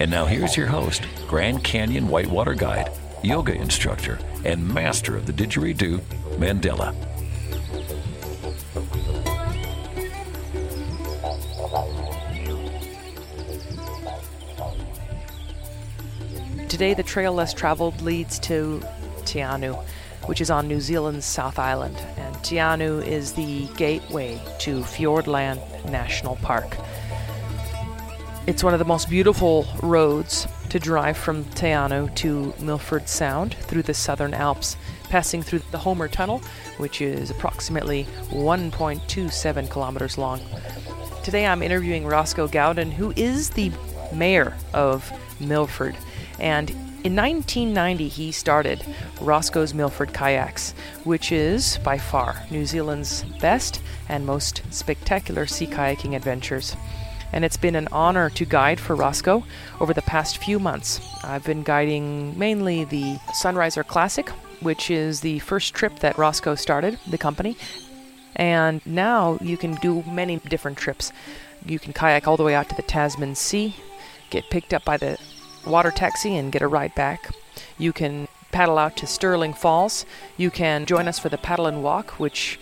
And now here's your host, Grand Canyon Whitewater Guide, yoga instructor, and master of the didgeridoo, Mandela. Today, the trail less traveled leads to Te Anau, which is on New Zealand's South Island. And Te Anau is the gateway to Fiordland National Park. It's one of the most beautiful roads to drive from Te Anau to Milford Sound through the Southern Alps, passing through the Homer Tunnel, which is approximately 1.27 kilometers long. Today I'm interviewing Roscoe Gaudin, who is the mayor of Milford. And in 1990, he started Roscoe's Milford Kayaks, which is by far New Zealand's best and most spectacular sea kayaking adventures. And it's been an honor to guide for Roscoe over the past few months. I've been guiding mainly the Sunriser Classic, which is the first trip that Roscoe started, the company. And now you can do many different trips. You can kayak all the way out to the Tasman Sea, get picked up by the water taxi and get a ride back. You can paddle out to Stirling Falls. You can join us for the paddle and walk, which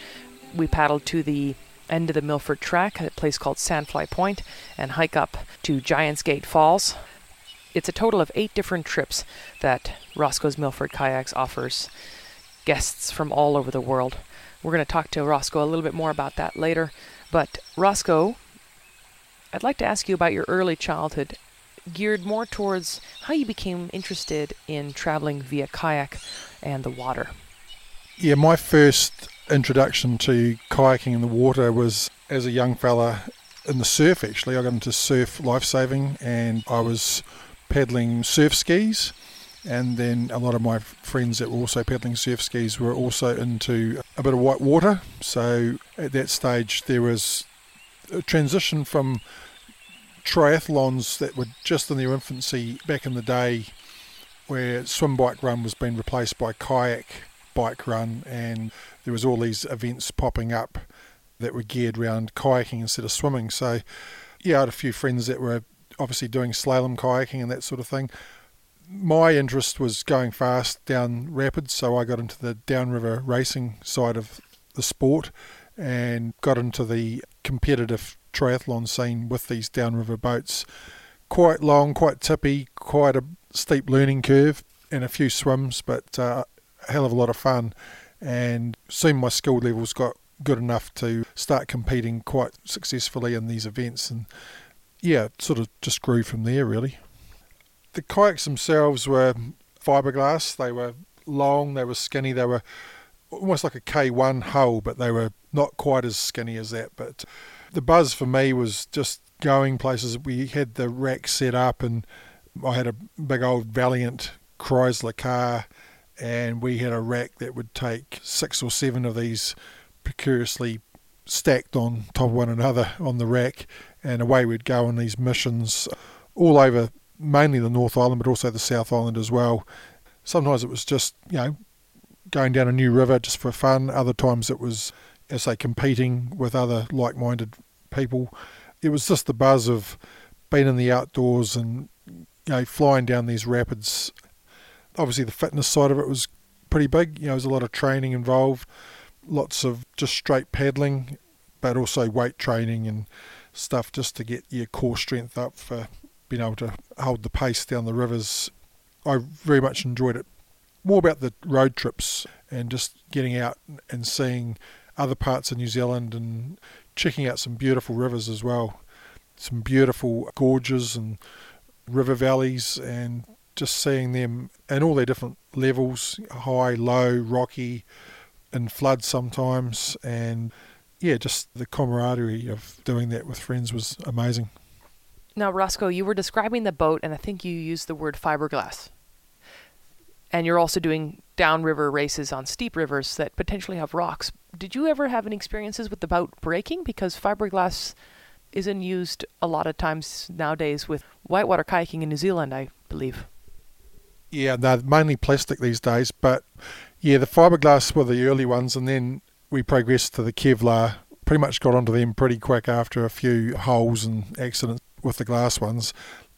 we paddled to the end of the Milford track at a place called Sandfly Point and hike up to Giants Gate Falls. It's a total of eight different trips that Roscoe's Milford Kayaks offers guests from all over the world. We're going to talk to Roscoe a little bit more about that later. But Roscoe, I'd like to ask you about your early childhood geared more towards how you became interested in traveling via kayak and the water. Yeah, my first introduction to kayaking in the water was as a young fella in the surf actually. I got into surf lifesaving and I was paddling surf skis and then a lot of my friends that were also paddling surf skis were also into a bit of white water. So at that stage there was a transition from triathlons that were just in their infancy back in the day, where swim bike run was being replaced by kayak bike run, and there was all these events popping up that were geared around kayaking instead of swimming. So, yeah, I had a few friends that were obviously doing slalom kayaking and that sort of thing. My interest was going fast down rapids, so I got into the downriver racing side of the sport and got into the competitive triathlon scene with these downriver boats. Quite long, quite tippy, quite a steep learning curve, and a few swims, but uh, hell of a lot of fun. And soon my skill levels got good enough to start competing quite successfully in these events, and yeah, sort of just grew from there really. The kayaks themselves were fiberglass. They were long, they were skinny, they were almost like a K1 hull, but they were not quite as skinny as that. But the buzz for me was just going places. We had the rack set up, and I had a big old Valiant Chrysler car, and we had a rack that would take six or seven of these precariously stacked on top of one another on the rack, and away we'd go on these missions all over mainly the North Island, but also the South Island as well. Sometimes it was just, you know, going down a new river just for fun. Other times it was as say competing with other like-minded people. It was just the buzz of being in the outdoors and you know flying down these rapids. Obviously, the fitness side of it was pretty big. You know, there's a lot of training involved, lots of just straight paddling, but also weight training and stuff just to get your core strength up for being able to hold the pace down the rivers. I very much enjoyed it. More about the road trips and just getting out and seeing other parts of New Zealand and checking out some beautiful rivers as well. Some beautiful gorges and river valleys and just seeing them in all their different levels high, low, rocky, in flood sometimes. And yeah, just the camaraderie of doing that with friends was amazing. Now, Roscoe, you were describing the boat, and I think you used the word fiberglass. And you're also doing downriver races on steep rivers that potentially have rocks. Did you ever have any experiences with the boat breaking? Because fiberglass isn't used a lot of times nowadays with whitewater kayaking in New Zealand, I believe. Yeah, they're mainly plastic these days, but yeah, the fiberglass were the early ones, and then we progressed to the Kevlar. Pretty much got onto them pretty quick after a few holes and accidents with the glass ones.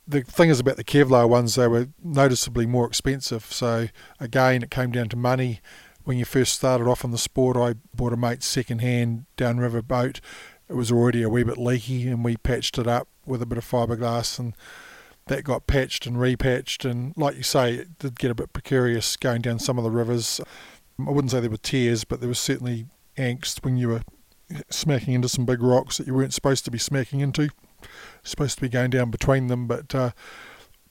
The thing is about the Kevlar ones, they were noticeably more expensive. So again, it came down to money. When you first started off in the sport, I bought a mate's second-hand downriver boat. It was already a wee bit leaky, and we patched it up with a bit of fiberglass, and that got patched and repatched. And like you say, it did get a bit precarious going down some of the rivers. I wouldn't say there were tears, but there was certainly angst when you were smacking into some big rocks that you weren't supposed to be smacking into supposed to be going down between them, but uh,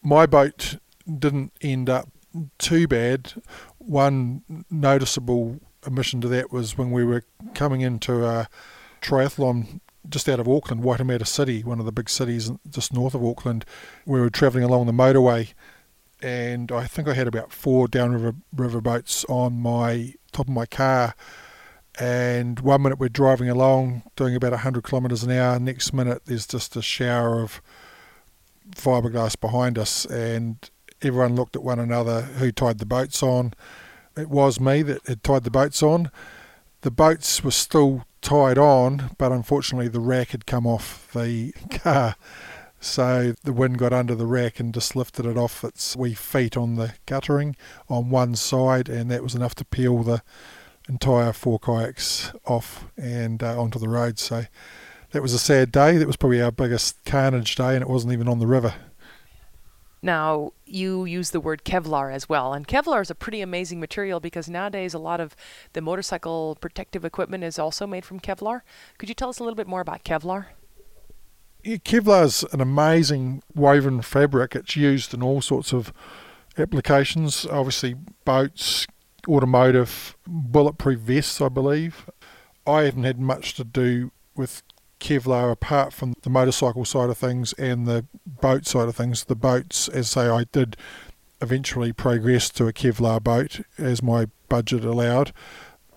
my boat didn't end up too bad. One noticeable omission to that was when we were coming into a triathlon just out of Auckland, Waitemata City, one of the big cities just north of Auckland. We were travelling along the motorway, and I think I had about four downriver river boats on my top of my car and one minute we're driving along doing about 100 kilometres an hour next minute there's just a shower of fiberglass behind us and everyone looked at one another who tied the boats on it was me that had tied the boats on the boats were still tied on but unfortunately the rack had come off the car so the wind got under the rack and just lifted it off its wee feet on the guttering on one side and that was enough to peel the entire four kayaks off and uh, onto the road. So that was a sad day. That was probably our biggest carnage day, and it wasn't even on the river. Now, you use the word Kevlar as well, and Kevlar is a pretty amazing material because nowadays a lot of the motorcycle protective equipment is also made from Kevlar. Could you tell us a little bit more about Kevlar? Yeah, Kevlar is an amazing woven fabric. It's used in all sorts of applications, obviously boats, automotive bulletproof vests, I believe. I haven't had much to do with Kevlar apart from the motorcycle side of things and the boat side of things. The boats, as say, I did eventually progress to a Kevlar boat as my budget allowed.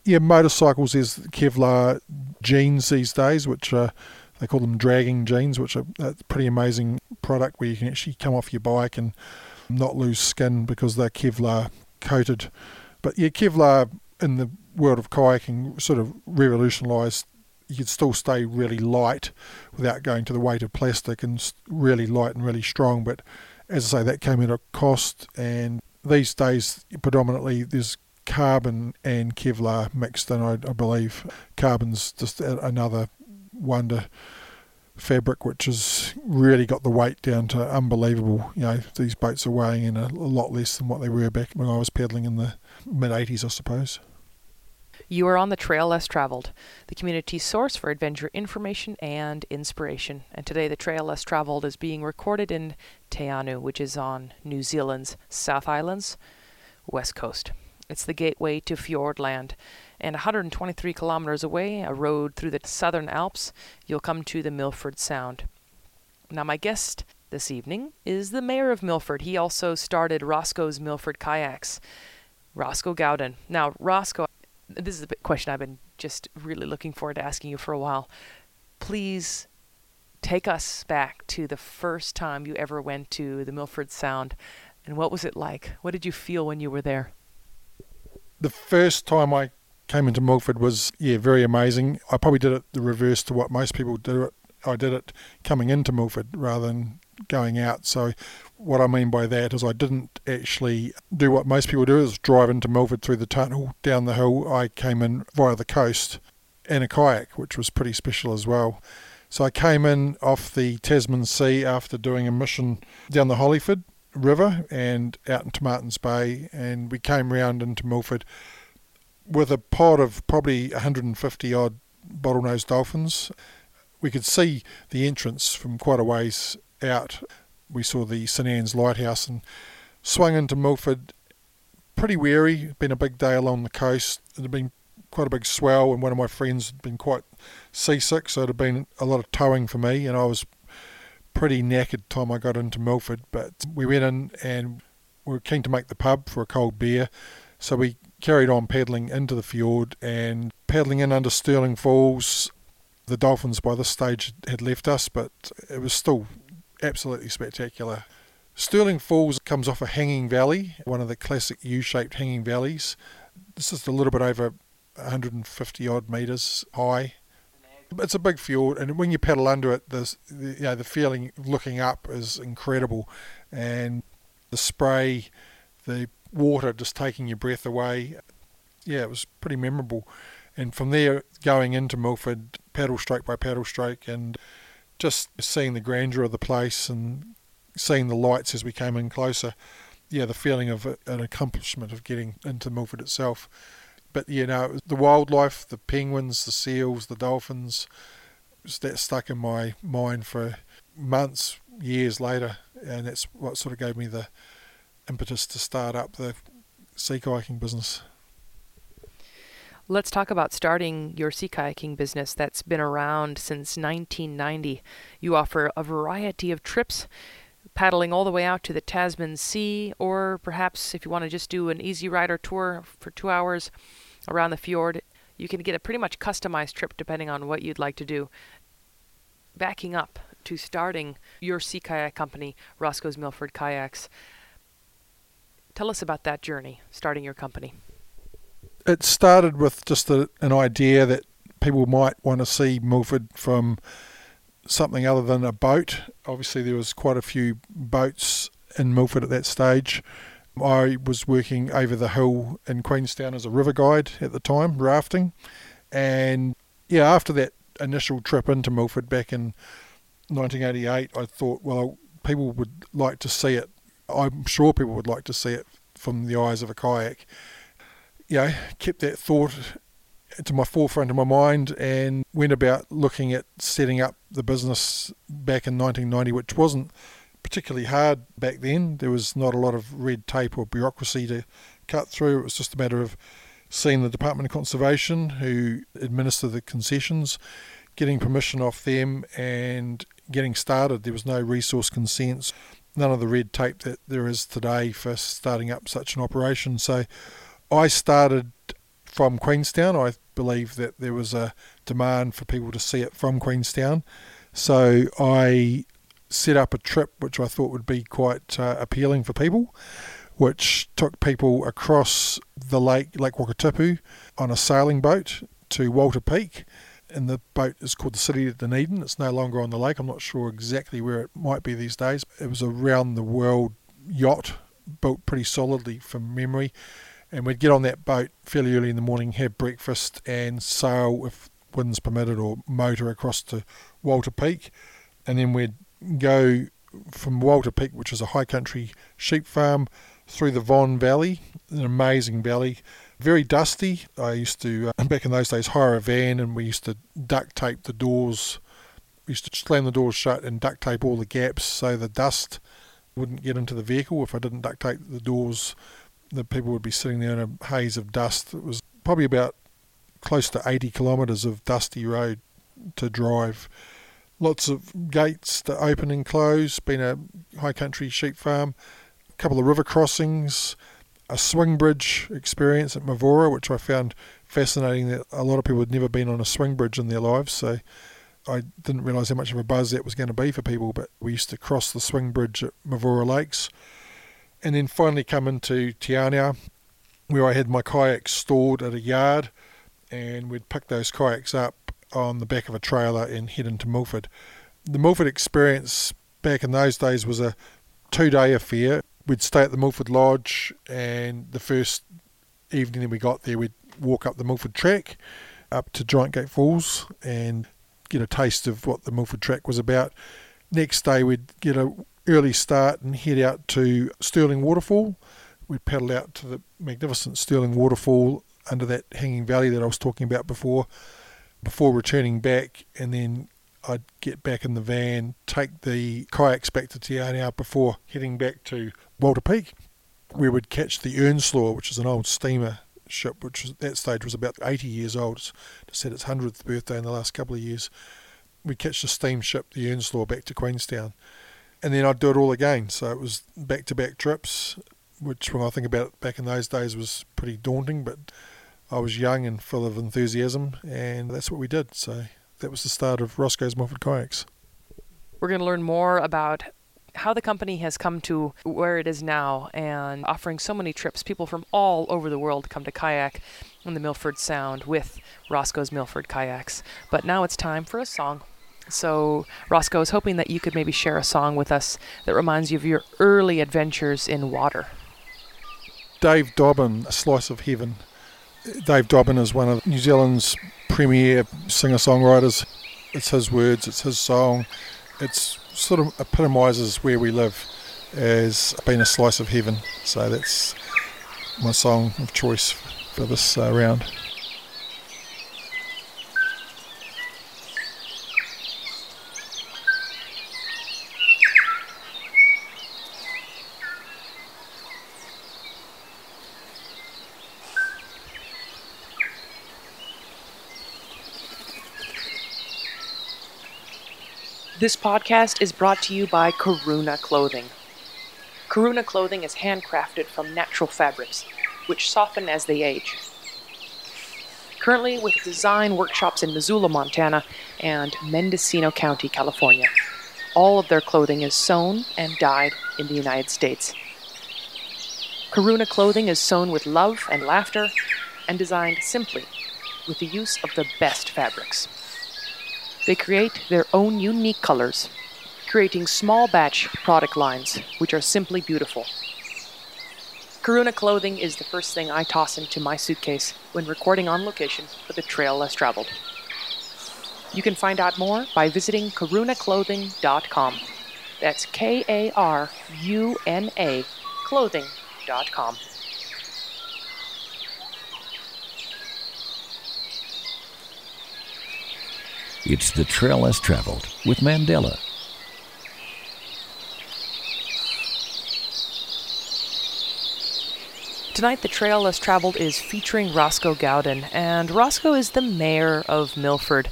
Yeah, motorcycles is Kevlar jeans these days, which are they call them dragging jeans, which are a pretty amazing product where you can actually come off your bike and not lose skin because they're Kevlar coated. But yeah, Kevlar in the world of kayaking sort of revolutionised. You could still stay really light without going to the weight of plastic and really light and really strong. But as I say, that came at a cost. And these days, predominantly, there's carbon and Kevlar mixed in, I, I believe. Carbon's just another wonder fabric which has really got the weight down to unbelievable. You know, these boats are weighing in a, a lot less than what they were back when I was paddling in the mid 80s, I suppose. You are on the Trail Less Traveled, the community source for adventure information and inspiration. And today, the Trail Less Traveled is being recorded in Te Anau, which is on New Zealand's South Islands, west coast. It's the gateway to Fiordland. And 123 kilometers away, a road through the southern Alps, you'll come to the Milford Sound. Now, my guest this evening is the mayor of Milford. He also started Roscoe's Milford Kayaks. Roscoe Gaudin. Now, Roscoe, this is a question I've been just really looking forward to asking you for a while. Please take us back to the first time you ever went to the Milford Sound and what was it like? What did you feel when you were there? The first time I came into Milford was, yeah, very amazing. I probably did it the reverse to what most people do it. I did it coming into Milford rather than going out. So what I mean by that is I didn't actually do what most people do is drive into Milford through the tunnel down the hill. I came in via the coast in a kayak, which was pretty special as well. So I came in off the Tasman Sea after doing a mission down the Hollyford River and out into Martins Bay, and we came round into Milford with a pod of probably 150 odd bottlenose dolphins. We could see the entrance from quite a ways out we saw the St Anne's Lighthouse and swung into Milford. Pretty weary, been a big day along the coast. It had been quite a big swell, and one of my friends had been quite seasick, so it had been a lot of towing for me, and I was pretty knackered time I got into Milford, but we went in and we were keen to make the pub for a cold beer. So we carried on paddling into the fjord and paddling in under Stirling Falls. The dolphins by this stage had left us, but it was still absolutely spectacular. Stirling Falls comes off a hanging valley, one of the classic U shaped hanging valleys. This is a little bit over 150 odd metres high. It's a big fjord, and when you paddle under it, the, you know, the feeling looking up is incredible. And the spray, the water just taking your breath away. Yeah, it was pretty memorable. And from there, going into Milford, paddle stroke by paddle stroke, and just seeing the grandeur of the place and seeing the lights as we came in closer. Yeah, the feeling of an accomplishment of getting into Milford itself. But you know, the wildlife, the penguins, the seals, the dolphins, that stuck in my mind for months, years later, and that's what sort of gave me the impetus to start up the sea kayaking business. Let's talk about starting your sea kayaking business that's been around since 1990. You offer a variety of trips, paddling all the way out to the Tasman Sea, or perhaps if you want to just do an easy rider tour for two hours around the fjord, you can get a pretty much customized trip depending on what you'd like to do. Backing up to starting your sea kayak company, Roscoe's Milford Kayaks. Tell us about that journey, starting your company. It started with just a, an idea that people might want to see Milford from something other than a boat. Obviously, there was quite a few boats in Milford at that stage. I was working over the hill in Queenstown as a river guide at the time, rafting. And yeah, after that initial trip into Milford back in 1988, I thought, well, people would like to see it. I'm sure people would like to see it from the eyes of a kayak. You know, kept that thought to my forefront of my mind and went about looking at setting up the business back in 1990, which wasn't particularly hard back then. There was not a lot of red tape or bureaucracy to cut through. It was just a matter of seeing the Department of Conservation, who administer the concessions, getting permission off them, and getting started. There was no resource consents, none of the red tape that there is today for starting up such an operation. So I started from Queenstown. I believe that there was a demand for people to see it from Queenstown. So I set up a trip which I thought would be quite uh, appealing for people, which took people across the lake, Lake Wakatipu, on a sailing boat to Walter Peak. And the boat is called the City of Dunedin. It's no longer on the lake. I'm not sure exactly where it might be these days. It was a round the world yacht built pretty solidly from memory. And we'd get on that boat fairly early in the morning, have breakfast, and sail if winds permitted or motor across to Walter Peak. And then we'd go from Walter Peak, which is a high country sheep farm, through the Von Valley, an amazing valley, very dusty. I used to, uh, back in those days, hire a van and we used to duct tape the doors. We used to slam the doors shut and duct tape all the gaps so the dust wouldn't get into the vehicle. If I didn't duct tape the doors, the people would be sitting there in a haze of dust. It was probably about close to 80 kilometres of dusty road to drive lots of gates to open and close, been a high country sheep farm, a couple of river crossings, a swing bridge experience at Mavora, which I found fascinating that a lot of people had never been on a swing bridge in their lives. So I didn't realise how much of a buzz that was going to be for people, but we used to cross the swing bridge at Mavora Lakes. And then finally come into Te Anau, where I had my kayaks stored at a yard, and we'd pick those kayaks up on the back of a trailer and head into Milford. The Milford experience back in those days was a two day affair. We'd stay at the Milford Lodge, and the first evening that we got there, we'd walk up the Milford track up to Giant Gate Falls and get a taste of what the Milford track was about. Next day, we'd get a early start and head out to Stirling Waterfall. We'd paddle out to the magnificent Stirling Waterfall under that hanging valley that I was talking about before before returning back, and then I'd get back in the van, take the kayaks back to Te before heading back to Walter Peak. We would catch the Earnslaw, which is an old steamer ship, which at that stage was about 80 years old. It's just had its 100th birthday in the last couple of years. we'd catch the steamship, the Earnslaw, back to Queenstown. And then I'd do it all again. So it was back to back trips, which when I think about it back in those days was pretty daunting, but I was young and full of enthusiasm, and that's what we did. So that was the start of Roscoe's Milford Kayaks. We're going to learn more about how the company has come to where it is now and offering so many trips. People from all over the world come to kayak in the Milford Sound with Roscoe's Milford Kayaks. But now it's time for a song. So, Roscoe, I was hoping that you could maybe share a song with us that reminds you of your early adventures in water. Dave Dobbyn, A Slice of Heaven. Dave Dobbyn is one of New Zealand's premier singer songwriters. It's his words, it's his song. It's sort of epitomises where we live as being a slice of heaven. So that's my song of choice for this uh, round. This podcast is brought to you by Karuna Clothing. Karuna Clothing is handcrafted from natural fabrics, which soften as they age. Currently with design workshops in Missoula, Montana, and Mendocino County, California. All of their clothing is sewn and dyed in the United States. Karuna Clothing is sewn with love and laughter and designed simply with the use of the best fabrics. They create their own unique colors, creating small batch product lines which are simply beautiful. Karuna clothing is the first thing I toss into my suitcase when recording on location for the Trail Less Traveled. You can find out more by visiting karunaclothing.com. That's K A R U N A clothing.com. It's the trail less traveled with Mandela. Tonight, the trail less traveled is featuring Roscoe Gaudin, and Roscoe is the mayor of Milford.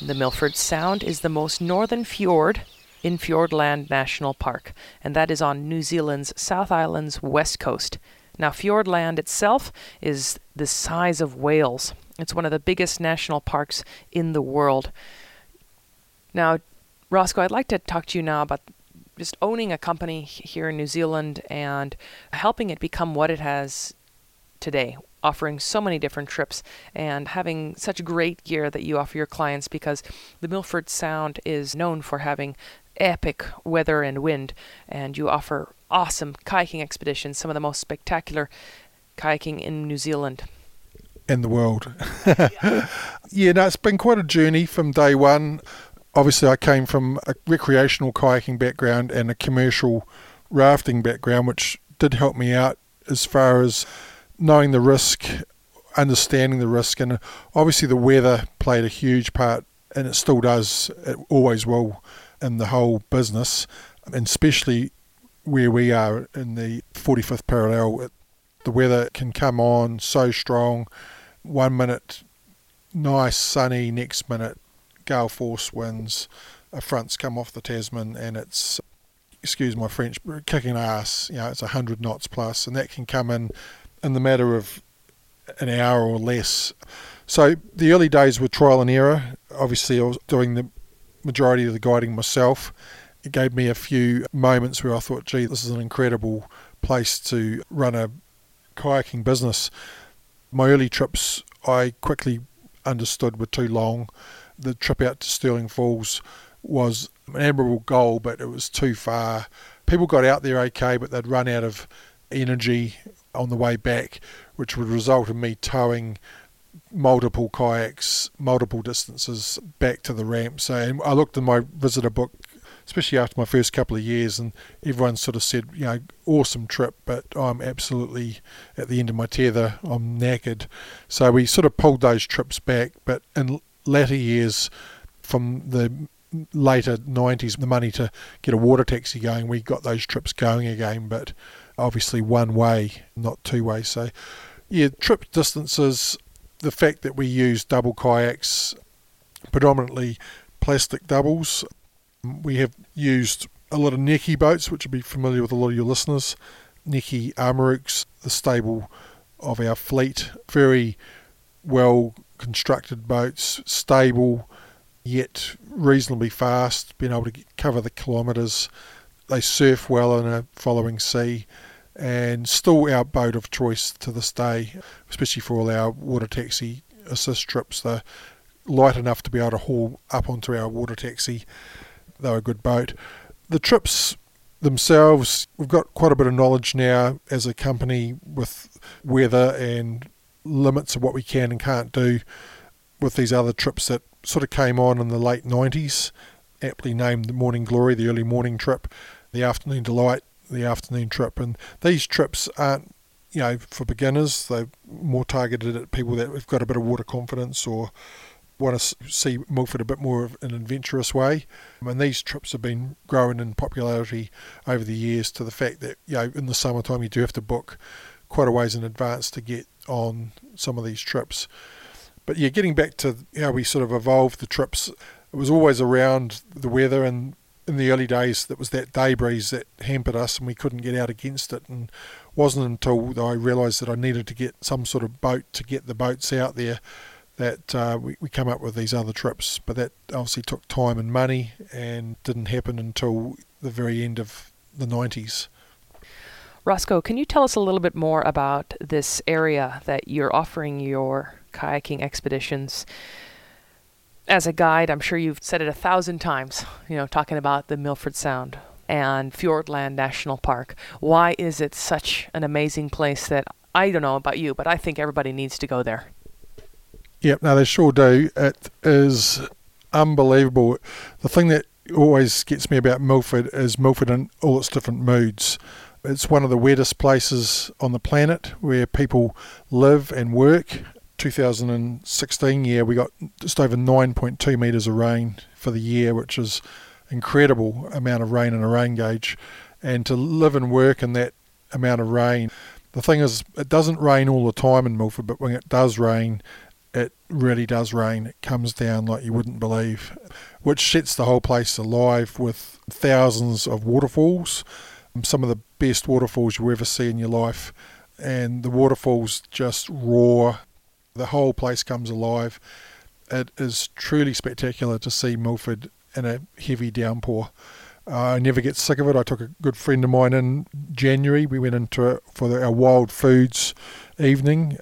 The Milford Sound is the most northern fjord in Fiordland National Park, and that is on New Zealand's South Island's west coast. Now, Fiordland itself is the size of Wales. It's one of the biggest national parks in the world. Now, Roscoe, I'd like to talk to you now about just owning a company here in New Zealand and helping it become what it has today, offering so many different trips and having such great gear that you offer your clients because the Milford Sound is known for having epic weather and wind, and you offer awesome kayaking expeditions, some of the most spectacular kayaking in New Zealand in the world. yeah, no, it's been quite a journey from day one. Obviously, I came from a recreational kayaking background and a commercial rafting background, which did help me out as far as knowing the risk, understanding the risk, and obviously the weather played a huge part, and it still does, it always will, in the whole business, and especially where we are in the 45th parallel. The weather can come on so strong one minute nice sunny, next minute gale force winds, a front's come off the Tasman and it's excuse my French, kicking ass. You know, it's hundred knots plus, and that can come in in the matter of an hour or less. So the early days were trial and error. Obviously, I was doing the majority of the guiding myself. It gave me a few moments where I thought, "Gee, this is an incredible place to run a kayaking business." My early trips, I quickly understood were too long. The trip out to Stirling Falls was an admirable goal, but it was too far. People got out there okay, but they'd run out of energy on the way back, which would result in me towing multiple kayaks, multiple distances back to the ramp. So I looked in my visitor book especially after my first couple of years, and everyone sort of said, you know, awesome trip, but I'm absolutely at the end of my tether. I'm knackered. So we sort of pulled those trips back, but in latter years, from the later 90s, the money to get a water taxi going, we got those trips going again, but obviously one way, not two way. So, yeah, trip distances, the fact that we use double kayaks predominantly plastic doubles. We have used a lot of Necky boats, which will be familiar with a lot of your listeners. Necky Amaruks, the stable of our fleet, very well constructed boats, stable, yet reasonably fast, being able to get, cover the kilometres. They surf well in a following sea, and still our boat of choice to this day, especially for all our water taxi assist trips. They're light enough to be able to haul up onto our water taxi. They're a good boat. The trips themselves, we've got quite a bit of knowledge now as a company with weather and limits of what we can and can't do with these other trips that sort of came on in the late 90s, aptly named the Morning Glory, the early morning trip, the Afternoon Delight, the afternoon trip. And these trips aren't, you know, for beginners. They're more targeted at people that have got a bit of water confidence or want to see Milford a bit more of an adventurous way. And these trips have been growing in popularity over the years to the fact that, you know, in the summertime you do have to book quite a ways in advance to get on some of these trips. But yeah, getting back to how we sort of evolved the trips, it was always around the weather and in the early days that was that day breeze that hampered us and we couldn't get out against it and wasn't until I realised that I needed to get some sort of boat to get the boats out there that uh, we, we come up with these other trips. But that obviously took time and money and didn't happen until the very end of the 90s. Roscoe, can you tell us a little bit more about this area that you're offering your kayaking expeditions? As a guide, I'm sure you've said it a thousand times, you know, talking about the Milford Sound and Fiordland National Park. Why is it such an amazing place that I don't know about you, but I think everybody needs to go there? Yep, no, they sure do. It is unbelievable. The thing that always gets me about Milford is Milford in all its different moods. It's one of the wettest places on the planet where people live and work. 2016 year, we got just over 9.2 metres of rain for the year, which is incredible amount of rain in a rain gauge. And to live and work in that amount of rain, the thing is, it doesn't rain all the time in Milford, but when it does rain, really does rain. It comes down like you wouldn't believe, which sets the whole place alive with thousands of waterfalls, some of the best waterfalls you ever see in your life. And the waterfalls just roar, the whole place comes alive. It is truly spectacular to see Milford in a heavy downpour. Uh, I never get sick of it. I took a good friend of mine in January. We went into it for our wild foods evening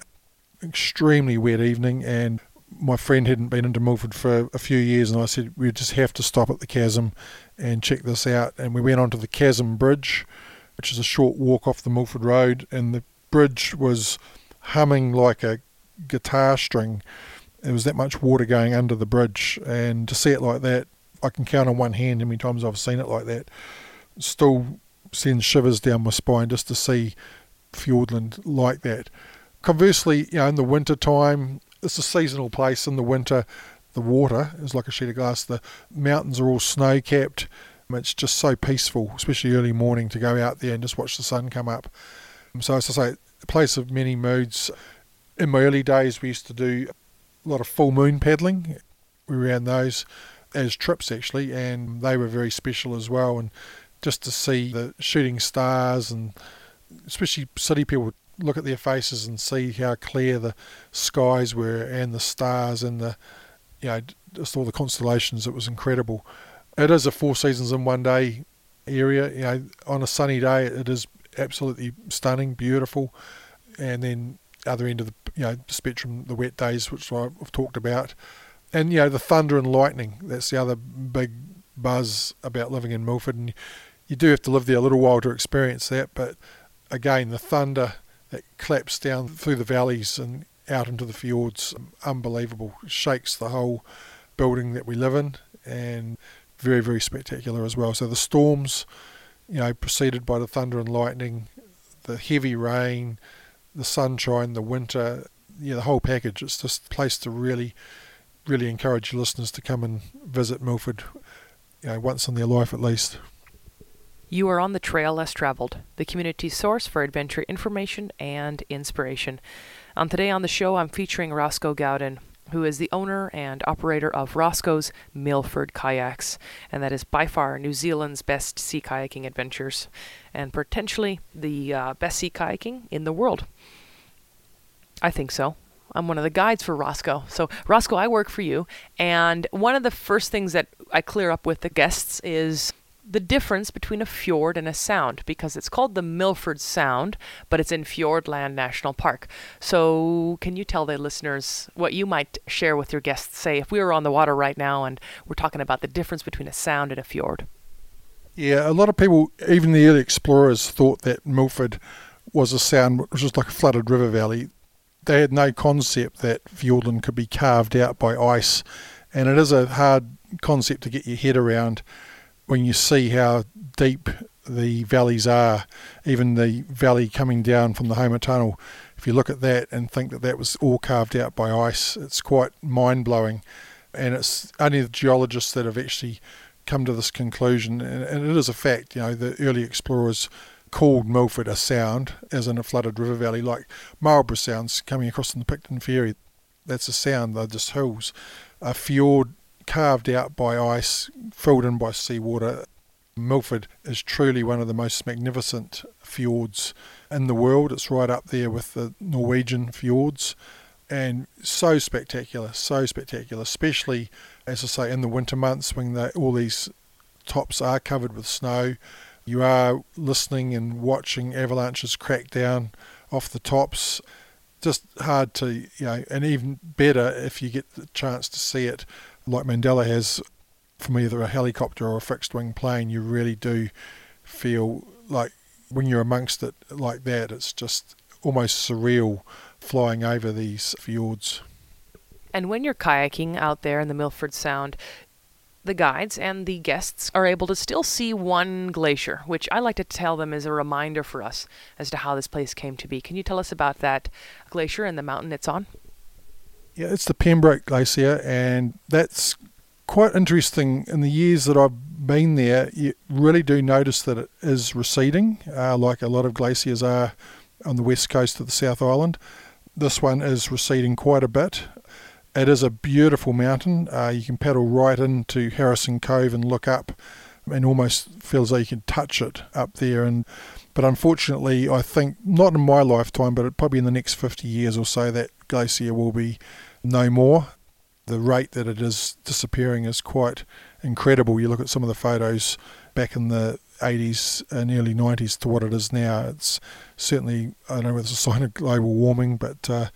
extremely wet evening, and my friend hadn't been into Milford for a few years, and I said we just have to stop at the chasm and check this out. And we went onto the chasm bridge, which is a short walk off the Milford Road, and the bridge was humming like a guitar string. There was that much water going under the bridge, and to see it like that, I can count on one hand how many times I've seen it like that. Still sends shivers down my spine just to see Fiordland like that. Conversely, you know, in the winter time, it's a seasonal place. In the winter, the water is like a sheet of glass. The mountains are all snow capped. It's just so peaceful, especially early morning, to go out there and just watch the sun come up. So, as I say, a place of many moods. In my early days, we used to do a lot of full moon paddling. We ran those as trips actually, and they were very special as well. And just to see the shooting stars, and especially city people look at their faces and see how clear the skies were and the stars and the you know just all the constellations it was incredible. It is a four seasons in one day area you know on a sunny day it is absolutely stunning beautiful. And then other end of the you know spectrum the wet days which I've talked about. And you know the thunder and lightning that's the other big buzz about living in Milford. And you do have to live there a little while to experience that but again the thunder that claps down through the valleys and out into the fjords. Unbelievable. Shakes the whole building that we live in and very, very spectacular as well. So the storms, you know, preceded by the thunder and lightning, the heavy rain, the sunshine, the winter, yeah, the whole package. It's just a place to really, really encourage listeners to come and visit Milford, you know, once in their life at least. You are on the trail less traveled, the community source for adventure information and inspiration. On today on the show, I'm featuring Roscoe Gaudin. who is the owner and operator of Roscoe's Milford Kayaks, and that is by far New Zealand's best sea kayaking adventures, and potentially the uh, best sea kayaking in the world. I think so. I'm one of the guides for Roscoe. So, Roscoe, I work for you. And one of the first things that I clear up with the guests is the difference between a fjord and a sound because it's called the Milford Sound, but it's in Fiordland National Park. So, can you tell the listeners what you might share with your guests? Say, if we were on the water right now and we're talking about the difference between a sound and a fjord. Yeah, a lot of people, even the early explorers, thought that Milford was a sound which was like a flooded river valley. They had no concept that Fiordland could be carved out by ice, and it is a hard concept to get your head around when you see how deep the valleys are, even the valley coming down from the Homer Tunnel, if you look at that and think that that was all carved out by ice, it's quite mind blowing. And it's only the geologists that have actually come to this conclusion, and, it is a fact. You know, the early explorers called Milford a sound, as in a flooded river valley, like Marlborough Sounds coming across in the Picton Ferry. That's a sound, they're just hills. A fjord carved out by ice, filled in by seawater. Milford is truly one of the most magnificent fjords in the world. It's right up there with the Norwegian fjords and so spectacular, so spectacular, especially, as I say, in the winter months when all these tops are covered with snow. You are listening and watching avalanches crack down off the tops. Just hard to, you know, and even better if you get the chance to see it like Mandela has from either a helicopter or a fixed wing plane, you really do feel like when you're amongst it like that, it's just almost surreal flying over these fjords. And when you're kayaking out there in the Milford Sound, the guides and the guests are able to still see one glacier, which I like to tell them is a reminder for us as to how this place came to be. Can you tell us about that glacier and the mountain it's on? Yeah, it's the Pembroke Glacier, and that's quite interesting. In the years that I've been there, you really do notice that it is receding, uh, like a lot of glaciers are on the west coast of the South Island. This one is receding quite a bit. It is a beautiful mountain. Uh, you can paddle right into Harrison Cove and look up, and almost feels like you can touch it up there. And but unfortunately, I think not in my lifetime, but probably in the next 50 years or so, that glacier will be no more. The rate that it is disappearing is quite incredible. You look at some of the photos back in the 80s and early 90s to what it is now. It's certainly, I don't know if it's a sign of global warming, but uh,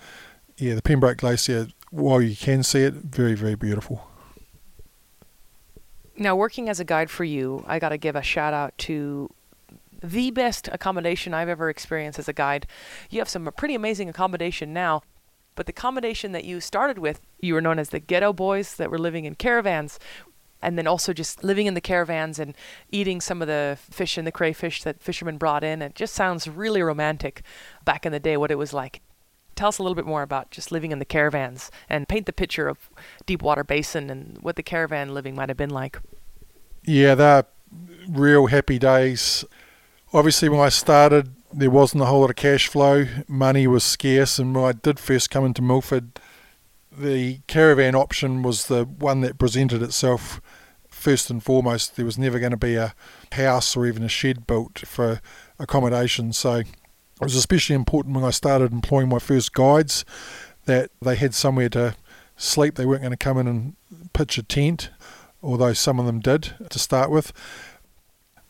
yeah, the Pembroke Glacier, while you can see it, very, very beautiful. Now, working as a guide for you, I got to give a shout out to the best accommodation I've ever experienced as a guide. You have some pretty amazing accommodation now. But the combination that you started with, you were known as the ghetto boys that were living in caravans, and then also just living in the caravans and eating some of the fish and the crayfish that fishermen brought in. It just sounds really romantic back in the day, what it was like. Tell us a little bit more about just living in the caravans and paint the picture of Deepwater Basin and what the caravan living might have been like. Yeah, they're real happy days. Obviously, when I started, there wasn't a whole lot of cash flow. Money was scarce, and when I did first come into Milford, the caravan option was the one that presented itself first and foremost. There was never going to be a house or even a shed built for accommodation, so it was especially important when I started employing my first guides that they had somewhere to sleep. They weren't going to come in and pitch a tent, although some of them did to start with.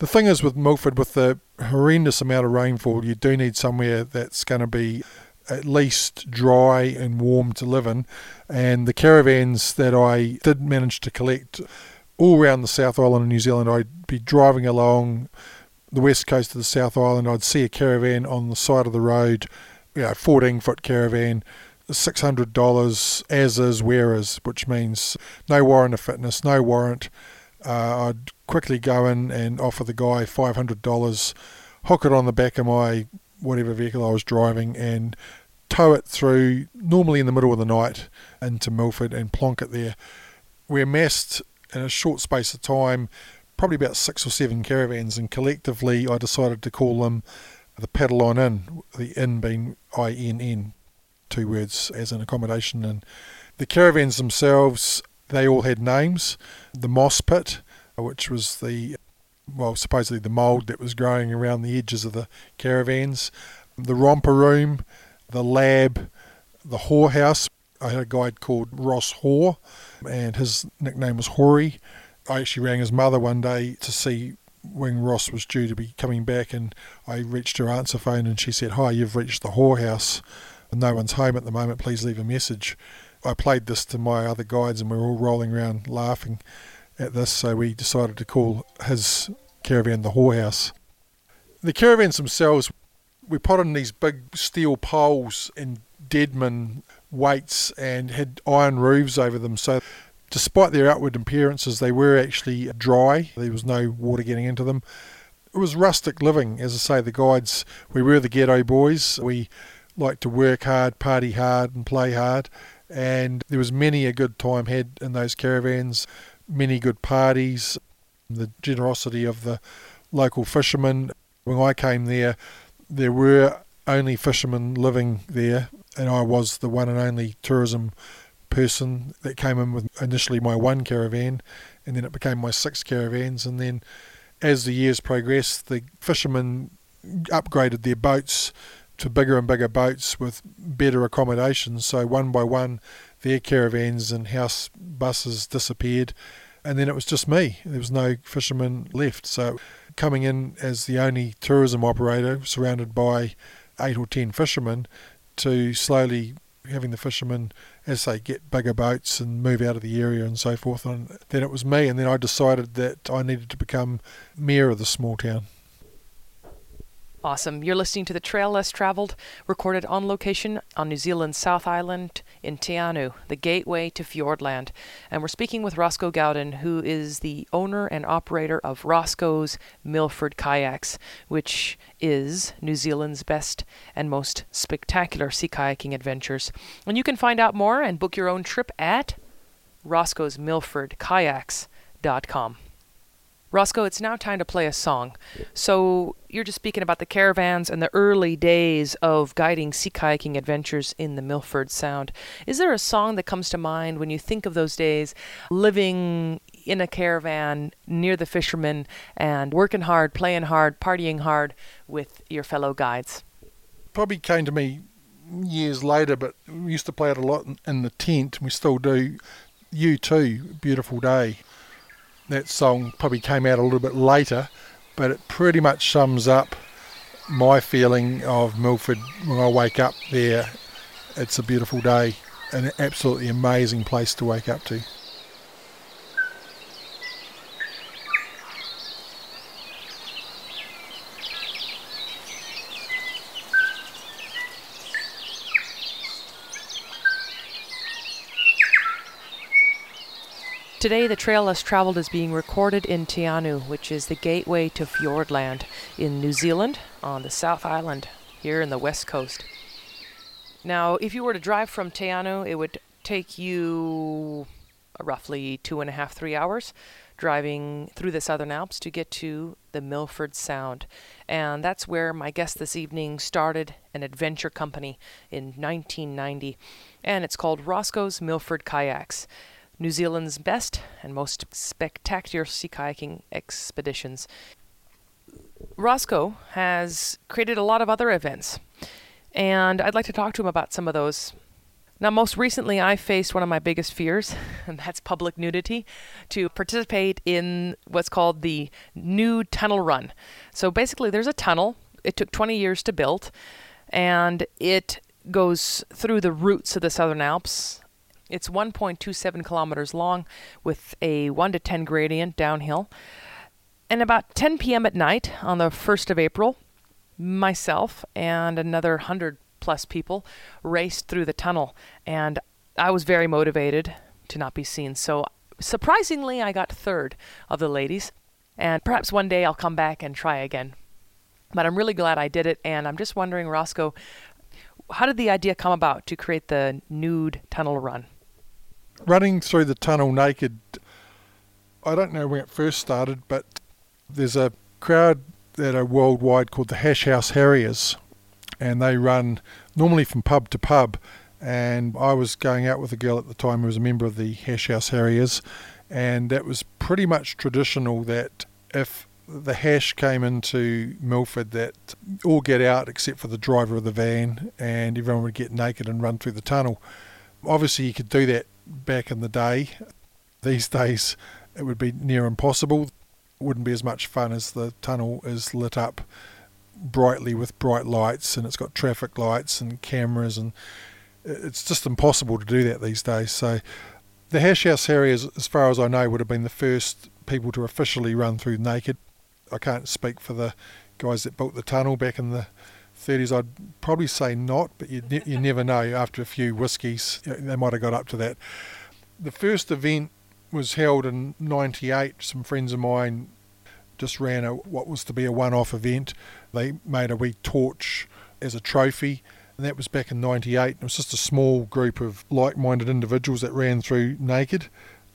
The thing is with Milford, with the horrendous amount of rainfall, you do need somewhere that's going to be at least dry and warm to live in. And the caravans that I did manage to collect all around the South Island of New Zealand, I'd be driving along the west coast of the South Island, I'd see a caravan on the side of the road, you know, 14 foot caravan. $600 as is, where is, which means no warrant of fitness, no warrant, uh, I'd quickly go in and offer the guy $500, hook it on the back of my whatever vehicle I was driving, and tow it through, normally in the middle of the night, into Milford and plonk it there. We amassed in a short space of time probably about six or seven caravans, and collectively I decided to call them the Paddle On Inn, the inn being I N N, two words as an accommodation. And The caravans themselves, they all had names. The Moss Pit, which was the, well, supposedly the mould that was growing around the edges of the caravans. The Romper Room, the Lab, the Whorehouse. I had a guide called Ross Hoare, and his nickname was Hoary. I actually rang his mother one day to see when Ross was due to be coming back, and I reached her answer phone, and she said, "Hi, you've reached the whorehouse. No one's home at the moment. Please leave a message." I played this to my other guides, and we were all rolling around laughing at this. So we decided to call his caravan the whorehouse. The caravans themselves, we put in these big steel poles and deadman weights and had iron roofs over them. So despite their outward appearances, they were actually dry. There was no water getting into them. It was rustic living. As I say, the guides, we were the ghetto boys. We liked to work hard, party hard, and play hard. And there was many a good time had in those caravans, many good parties, the generosity of the local fishermen. When I came there, there were only fishermen living there, and I was the one and only tourism person that came in with initially my one caravan, and then it became my six caravans. And then as the years progressed, the fishermen upgraded their boats to bigger and bigger boats with better accommodations. So one by one, their caravans and house buses disappeared, and then it was just me. There was no fishermen left. So coming in as the only tourism operator, surrounded by eight or ten fishermen, to slowly having the fishermen as they get bigger boats and move out of the area and so forth. And then it was me, and then I decided that I needed to become mayor of the small town. Awesome. You're listening to The Trail Less Traveled, recorded on location on New Zealand's South Island in Te Anau, the gateway to Fiordland. And we're speaking with Roscoe Gaudin, who is the owner and operator of Roscoe's Milford Kayaks, which is New Zealand's best and most spectacular sea kayaking adventures. And you can find out more and book your own trip at roscoe'smilfordkayaks.com. Roscoe, it's now time to play a song. So, you're just speaking about the caravans and the early days of guiding sea kayaking adventures in the Milford Sound. Is there a song that comes to mind when you think of those days, living in a caravan near the fishermen and working hard, playing hard, partying hard with your fellow guides? Probably came to me years later, but we used to play it a lot in the tent. We still do. U2, beautiful day that song probably came out a little bit later, but it pretty much sums up my feeling of Milford when I wake up there. It's a beautiful day, an absolutely amazing place to wake up to. Today, the trail less traveled is being recorded in Te Anau, which is the gateway to Fiordland in New Zealand on the South Island here in the west coast. Now, if you were to drive from Te Anau, it would take you uh, roughly two and a half, three hours driving through the Southern Alps to get to the Milford Sound. And that's where my guest this evening started an adventure company in 1990. And it's called Roscoe's Milford Kayaks. New Zealand's best and most spectacular sea kayaking expeditions. Roscoe has created a lot of other events, and I'd like to talk to him about some of those. Now, most recently, I faced one of my biggest fears, and that's public nudity, to participate in what's called the Nude Tunnel Run. So basically, there's a tunnel. It took 20 years to build, and it goes through the roots of the Southern Alps it's 1.27 kilometers long with a 1 to 10 gradient downhill. And about 10 p.m. at night on the 1st of April, myself and another 100 plus people raced through the tunnel. And I was very motivated to not be seen. So surprisingly, I got third of the ladies. And perhaps one day I'll come back and try again. But I'm really glad I did it. And I'm just wondering, Roscoe, how did the idea come about to create the nude tunnel run? Running through the tunnel naked, I don't know when it first started, but there's a crowd that are worldwide called the Hash House Harriers, and they run normally from pub to pub, and I was going out with a girl at the time who was a member of the Hash House Harriers, and that was pretty much traditional that if the hash came into Milford that all get out except for the driver of the van and everyone would get naked and run through the tunnel. Obviously, you could do that back in the day. These days, it would be near impossible. Wouldn't be as much fun as the tunnel is lit up brightly with bright lights and it's got traffic lights and cameras and it's just impossible to do that these days. So the Hash House Harriers, as far as I know, would have been the first people to officially run through naked. I can't speak for the guys that built the tunnel back in the 30s. I'd probably say not, but you, ne- you never know. After a few whiskies, uh, they might have got up to that. The first event was held in 98. Some friends of mine just ran a, what was to be a one off event. They made a wee torch as a trophy, and that was back in 98. It was just a small group of like minded individuals that ran through naked.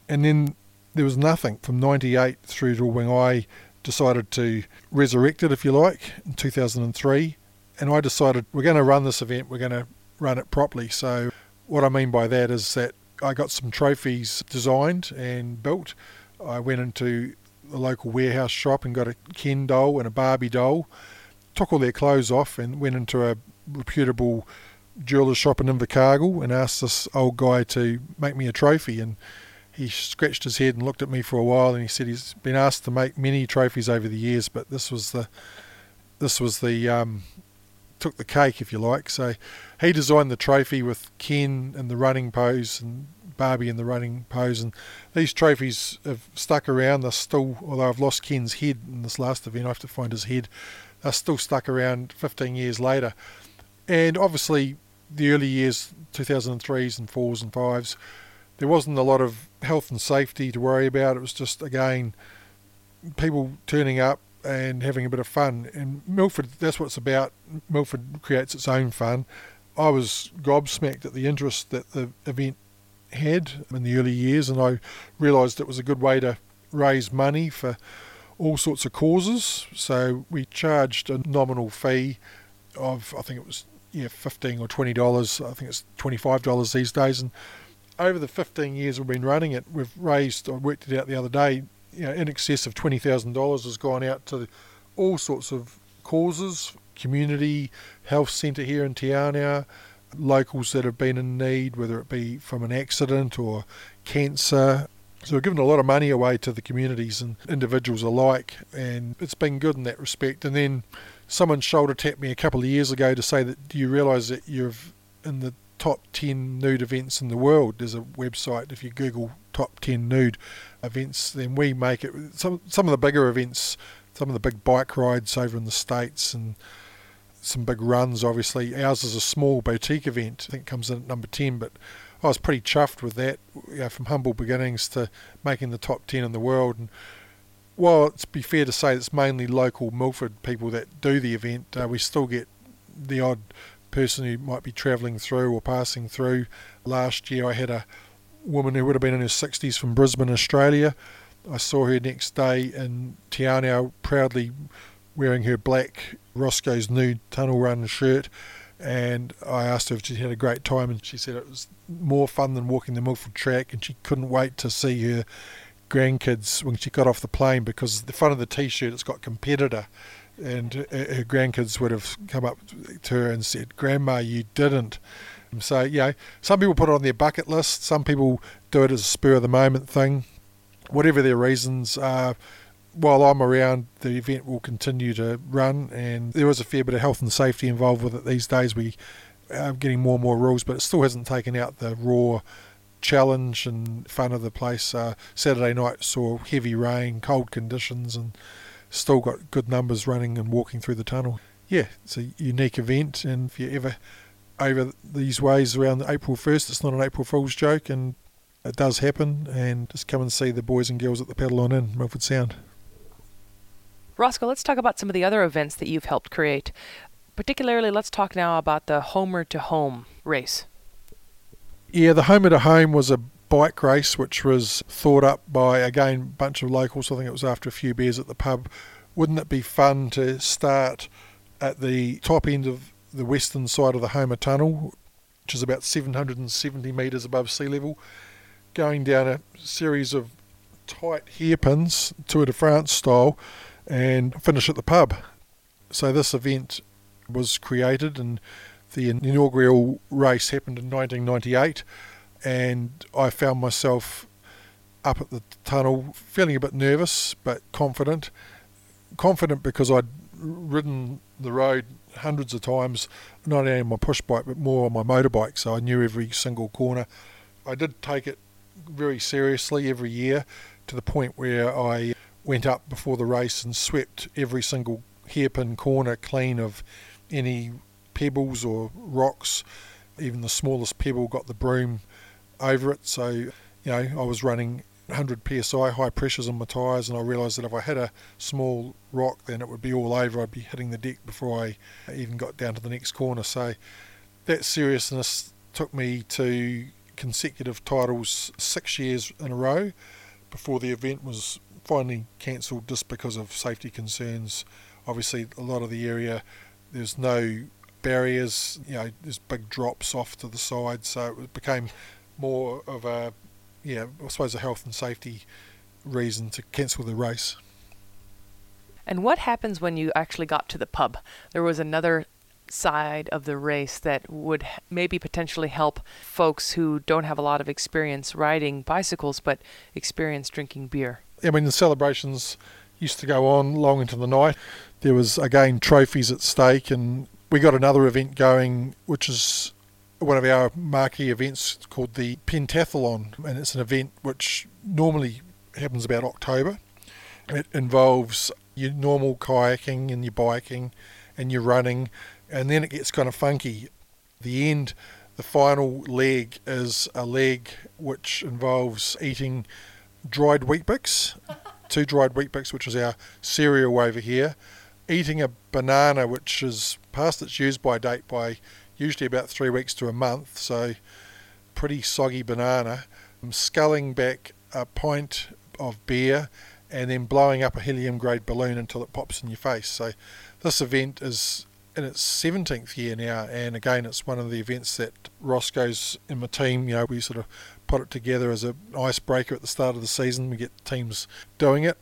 And then there was nothing from 98 through to when I decided to resurrect it, if you like, in 2003. And I decided we're going to run this event, we're going to run it properly. So, what I mean by that is that I got some trophies designed and built. I went into the local warehouse shop and got a Ken doll and a Barbie doll, took all their clothes off and went into a reputable jeweller's shop in Invercargill and asked this old guy to make me a trophy. And he scratched his head and looked at me for a while and he said he's been asked to make many trophies over the years, but this was the this was the um, took the cake if you like. So he designed the trophy with Ken and the running pose and Barbie in the running pose, and these trophies have stuck around. They're still, although I've lost Ken's head in this last event, I have to find his head. They're still stuck around 15 years later, and obviously the early years, 2003s and fours and fives, there wasn't a lot of health and safety to worry about. It was just again people turning up and having a bit of fun. And Milford, that's what it's about. Milford creates its own fun. I was gobsmacked at the interest that the event had in the early years, and I realised it was a good way to raise money for all sorts of causes. So we charged a nominal fee of I think it was yeah fifteen or twenty dollars. I think it's twenty five dollars these days, and over the 15 years we've been running it, we've raised, I worked it out the other day, you know, in excess of $20,000 has gone out to all sorts of causes, community, health centre here in Te Anau, locals that have been in need, whether it be from an accident or cancer. So we're giving a lot of money away to the communities and individuals alike, and it's been good in that respect. And then someone shoulder tapped me a couple of years ago to say that, do you realise that you've in the top 10 nude events in the world. There's a website, if you Google top 10 nude events, then we make it. Some, some of the bigger events, some of the big bike rides over in the States and some big runs, obviously. Ours is a small boutique event, I think comes in at number 10, but I was pretty chuffed with that, you know, from humble beginnings to making the top 10 in the world. And while it's be fair to say it's mainly local Milford people that do the event, uh, we still get the odd person who might be travelling through or passing through. Last year I had a woman who would have been in her 60s from Brisbane, Australia. I saw her next day in Te proudly wearing her black Roscoe's Nude Tunnel Run shirt. And I asked her if she had a great time, and she said it was more fun than walking the Milford track, and she couldn't wait to see her grandkids when she got off the plane because the front of the t-shirt it's got competitor and her grandkids would have come up to her and said, "Grandma, you didn't." So you know, some people put it on their bucket list. Some people do it as a spur of the moment thing. Whatever their reasons are, while I'm around, the event will continue to run, and there is a fair bit of health and safety involved with it these days. We are getting more and more rules, but it still hasn't taken out the raw challenge and fun of the place. Uh, Saturday night saw heavy rain, cold conditions, and still got good numbers running and walking through the tunnel. Yeah, it's a unique event, and if you ever over these ways around April 1st, it's not an April Fool's joke, and it does happen. And just come and see the boys and girls at the Paddle On In, Milford Sound. Roscoe, let's talk about some of the other events that you've helped create. Particularly, let's talk now about the Homer to Home race. Yeah, the Homer to Home was a bike race, which was thought up by again a bunch of locals. I think it was after a few beers at the pub. Wouldn't it be fun to start at the top end of the western side of the Homer Tunnel, which is about 770 metres above sea level, going down a series of tight hairpins, Tour de France style, and finish at the pub. So this event was created and the inaugural race happened in 1998 and I found myself up at the tunnel feeling a bit nervous but confident. Confident because I'd ridden the road hundreds of times, not only on my push bike but more on my motorbike, so I knew every single corner. I did take it very seriously every year to the point where I went up before the race and swept every single hairpin corner clean of any pebbles or rocks. Even the smallest pebble got the broom over it. So, you know, I was running 100 psi high pressures on my tyres, and I realised that if I hit a small rock, then it would be all over. I'd be hitting the deck before I even got down to the next corner. So, that seriousness took me to consecutive titles six years in a row before the event was finally cancelled just because of safety concerns. Obviously, a lot of the area there's no barriers, you know, there's big drops off to the side, so it became more of a, yeah, I suppose a health and safety reason to cancel the race. And what happens when you actually got to the pub? There was another side of the race that would maybe potentially help folks who don't have a lot of experience riding bicycles but experience drinking beer. I mean, the celebrations used to go on long into the night. There was again trophies at stake, and we got another event going, which is one of our marquee events called the Pentathlon, and it's an event which normally happens about October. It involves your normal kayaking and your biking and your running and then it gets kind of funky. The end, the final leg is a leg which involves eating dried Weet-Bix, two dried Weet-Bix, which is our cereal over here, eating a banana which is past its use by date by usually about three weeks to a month, so pretty soggy banana, I'm sculling back a pint of beer and then blowing up a helium grade balloon until it pops in your face. So this event is in its 17th year now, and again, it's one of the events that Roscoe's in my team, you know, we sort of put it together as an icebreaker at the start of the season. We get teams doing it.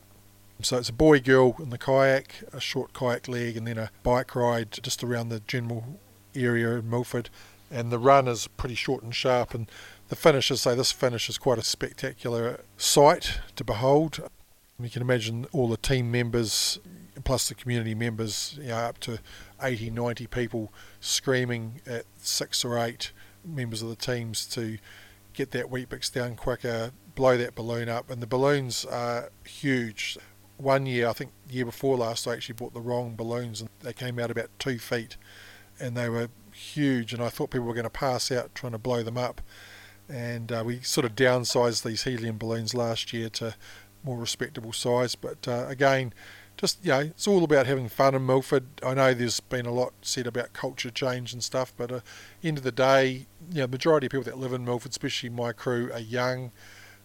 So it's a boy girl in the kayak, a short kayak leg, and then a bike ride just around the general area in Milford. And the run is pretty short and sharp, and the finish is, say, this finish is quite a spectacular sight to behold. You can imagine all the team members plus the community members, you know, up to 80, 90 people screaming at six or eight members of the teams to get that Weet-Bix down quicker, blow that balloon up. And the balloons are huge. One year, I think the year before last, I actually bought the wrong balloons and they came out about two feet and they were huge. And I thought people were going to pass out trying to blow them up. And uh, we sort of downsized these helium balloons last year to more respectable size. But uh, again, just you know, it's all about having fun in Milford. I know there's been a lot said about culture change and stuff, but uh, end of the day, you know, majority of people that live in Milford, especially my crew, are young.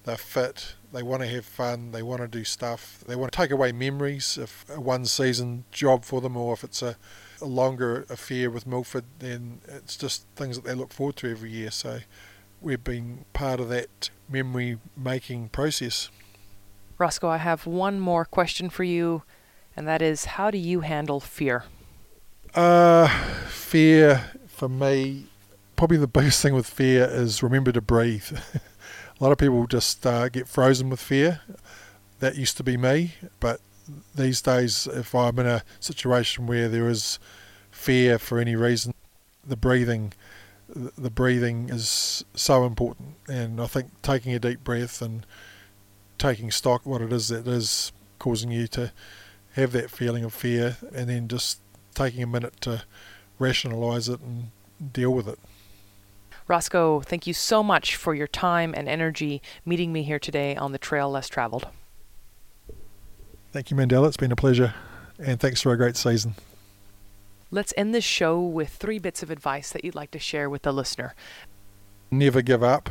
They're fit. They want to have fun. They want to do stuff. They want to take away memories. If a one season job for them, or if it's a, a longer affair with Milford, then it's just things that they look forward to every year. So we've been part of that memory making process. Roscoe, I have one more question for you and that is how do you handle fear? Uh, fear for me, probably the biggest thing with fear is remember to breathe. a lot of people just uh, get frozen with fear. That used to be me, but these days, if I'm in a situation where there is fear for any reason, the breathing, the breathing is so important. And I think taking a deep breath and taking stock what it is that is causing you to have that feeling of fear and then just taking a minute to rationalize it and deal with it. Roscoe, thank you so much for your time and energy meeting me here today on the Trail Less Traveled. Thank you, Mandela. It's been a pleasure, and thanks for a great season. Let's end this show with three bits of advice that you'd like to share with the listener. Never give up,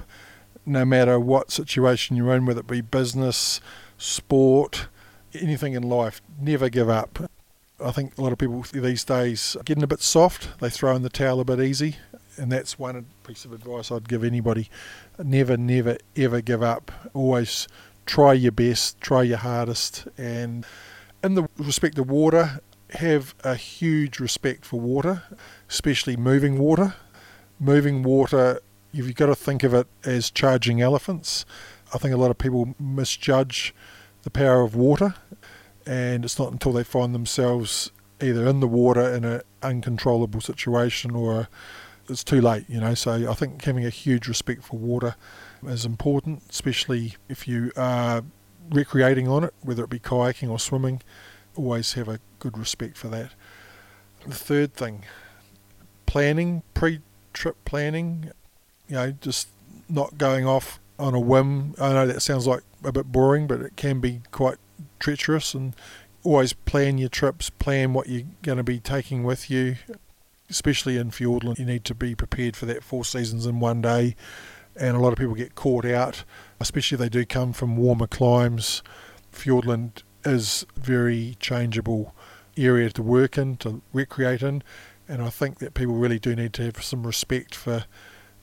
no matter what situation you're in, whether it be business, sport, anything in life, never give up. I think a lot of people these days are getting a bit soft. They throw in the towel a bit easy. and that's one piece of advice I'd give anybody. Never, never, ever give up. Always try your best, try your hardest, and in the respect of water, have a huge respect for water, especially moving water. Moving water, you've got to think of it as charging elephants. I think a lot of people misjudge the power of water, and it's not until they find themselves either in the water in an uncontrollable situation or it's too late, you know. So I think having a huge respect for water is important, especially if you are recreating on it, whether it be kayaking or swimming. Always have a good respect for that. The third thing, planning, pre-trip planning. You know, just not going off on a whim. I know that sounds like a bit boring, but it can be quite treacherous. And always plan your trips, plan what you're going to be taking with you. Especially in Fiordland, you need to be prepared for that four seasons in one day. And a lot of people get caught out, especially if they do come from warmer climes. Fiordland is a very changeable area to work in, to recreate in, and I think that people really do need to have some respect for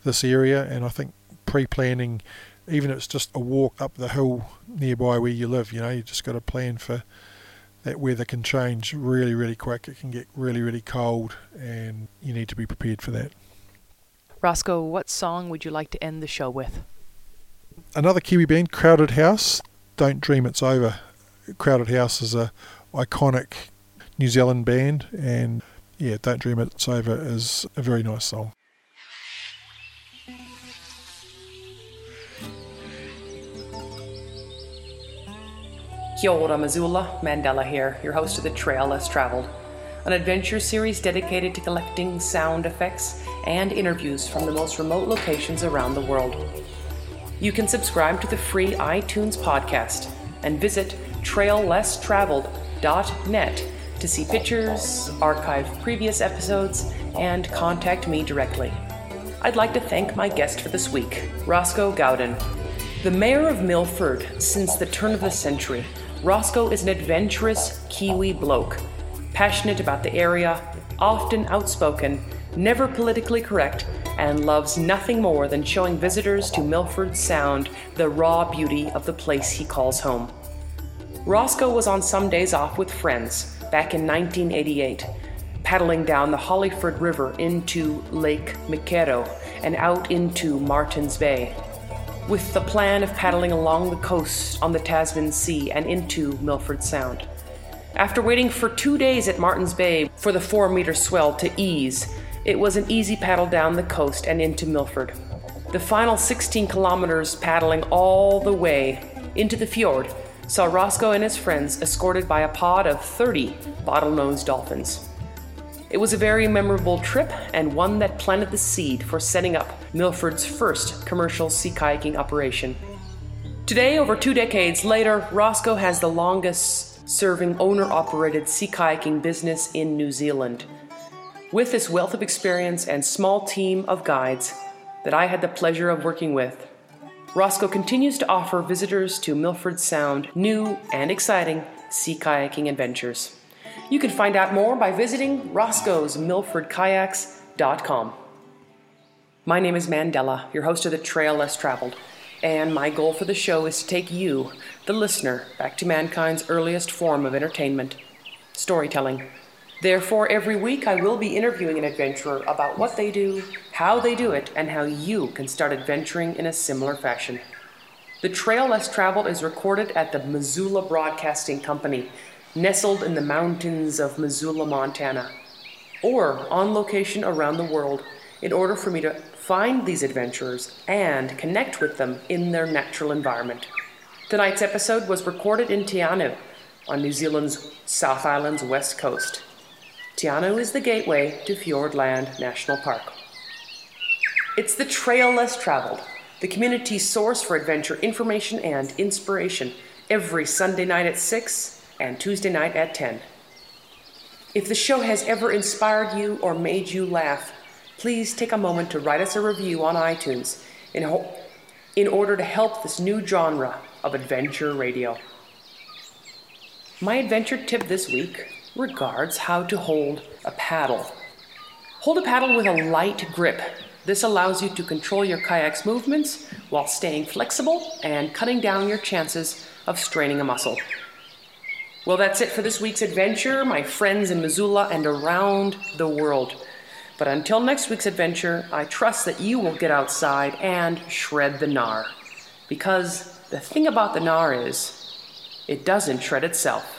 this area. And I think pre-planning, even if it's just a walk up the hill nearby where you live, you know, you just got to plan for that weather can change really, really quick. It can get really, really cold, and you need to be prepared for that. Roscoe, what song would you like to end the show with? Another Kiwi band, Crowded House. Don't dream it's over. Crowded House is a iconic New Zealand band, and yeah, Don't Dream It's Over is a very nice song. Kia ora, Missoula. Mandela here, your host of The Trail Less Traveled, an adventure series dedicated to collecting sound effects and interviews from the most remote locations around the world. You can subscribe to the free iTunes podcast and visit traillesstraveled.net to see pictures, archive previous episodes, and contact me directly. I'd like to thank my guest for this week, Roscoe Gaudin. The mayor of Milford since the turn of the century, Roscoe is an adventurous Kiwi bloke, passionate about the area, often outspoken, never politically correct, and loves nothing more than showing visitors to Milford Sound the raw beauty of the place he calls home. Roscoe was on some days off with friends back in 1988, paddling down the Hollyford River into Lake McKerrow and out into Martins Bay with the plan of paddling along the coast on the Tasman Sea and into Milford Sound. After waiting for two days at Martins Bay for the four meter swell to ease, it was an easy paddle down the coast and into Milford. The final 16 kilometers paddling all the way into the fjord saw Roscoe and his friends escorted by a pod of 30 bottlenose dolphins. It was a very memorable trip and one that planted the seed for setting up Milford's first commercial sea kayaking operation. Today, over two decades later, Roscoe has the longest serving owner operated sea kayaking business in New Zealand. With this wealth of experience and small team of guides that I had the pleasure of working with, Roscoe continues to offer visitors to Milford Sound new and exciting sea kayaking adventures. You can find out more by visiting roscoesmilfordkayaks.com. My name is Mandela, your host of The Trail Less Traveled, and my goal for the show is to take you, the listener, back to mankind's earliest form of entertainment storytelling. Therefore, every week I will be interviewing an adventurer about what they do, how they do it, and how you can start adventuring in a similar fashion. The Trail Less Traveled is recorded at the Missoula Broadcasting Company nestled in the mountains of Missoula, Montana, or on location around the world in order for me to find these adventurers and connect with them in their natural environment. Tonight's episode was recorded in Te Anau on New Zealand's South Island's west coast. Te Anau is the gateway to Fiordland National Park. It's the trail less traveled, the community's source for adventure information and inspiration every Sunday night at 6 and Tuesday night at 10. If the show has ever inspired you or made you laugh, please take a moment to write us a review on iTunes in, ho- in order to help this new genre of adventure radio. My adventure tip this week regards how to hold a paddle. Hold a paddle with a light grip. This allows you to control your kayak's movements while staying flexible and cutting down your chances of straining a muscle. Well, that's it for this week's adventure, my friends in Missoula and around the world. But until next week's adventure, I trust that you will get outside and shred the gnar. Because the thing about the gnar is, it doesn't shred itself.